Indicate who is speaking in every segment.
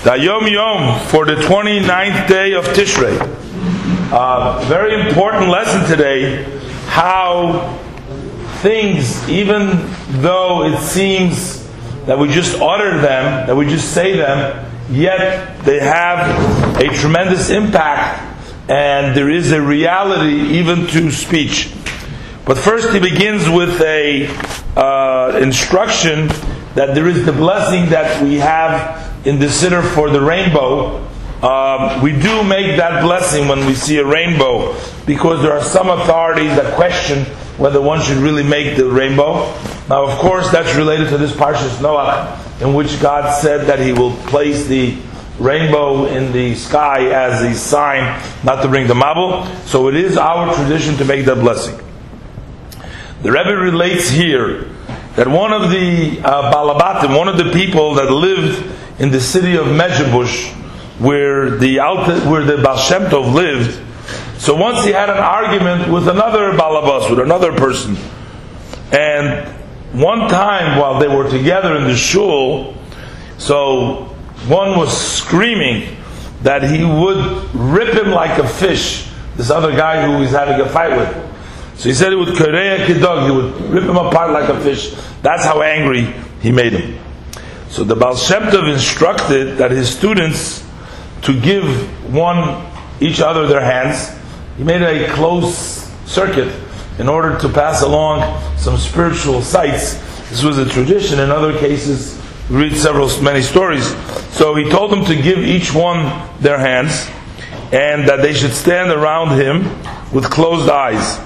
Speaker 1: Hayom Yom for the 29th day of Tishrei. Uh, very important lesson today how things, even though it seems that we just utter them, that we just say them, yet they have a tremendous impact and there is a reality even to speech. But first, he begins with a uh, instruction that there is the blessing that we have in the siddur for the rainbow. Um, we do make that blessing when we see a rainbow because there are some authorities that question whether one should really make the rainbow. Now, of course, that's related to this Parshas Noach, in which God said that He will place the rainbow in the sky as a sign not to bring the mabul. So it is our tradition to make that blessing. The Rebbe relates here that one of the uh, Balabatim, one of the people that lived in the city of Mezhibuzh, where the where the Baal Shem Tov lived, so once he had an argument with another Balabas, with another person, and one time while they were together in the shul, so one was screaming that he would rip him like a fish, this other guy who he's having a fight with. So he said it would korea kidog, he would rip him apart like a fish. That's how angry he made him. So the Baal Shem Tov instructed that his students to give one each other their hands. He made a close circuit in order to pass along some spiritual sights. This was a tradition. In other cases, we read several many stories. So he told them to give each one their hands, and that they should stand around him with closed eyes.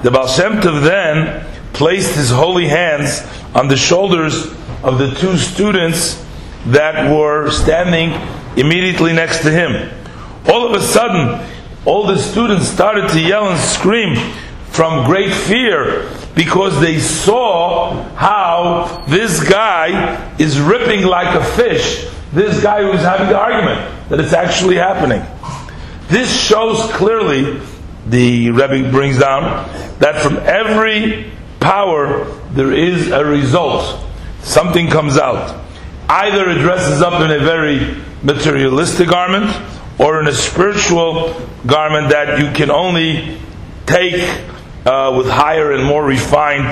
Speaker 1: The Baal Shem Tov then placed his holy hands on the shoulders of the two students that were standing immediately next to him. All of a sudden, all the students started to yell and scream from great fear because they saw how this guy is ripping like a fish. This guy who's having the argument that it's actually happening. This shows clearly the Rebbe brings down that from every power there is a result. Something comes out. Either it dresses up in a very materialistic garment or in a spiritual garment that you can only take uh, with higher and more refined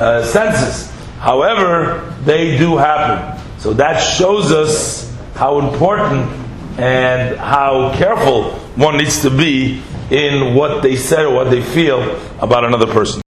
Speaker 1: uh, senses. However, they do happen. So that shows us how important and how careful one needs to be in what they said or what they feel about another person.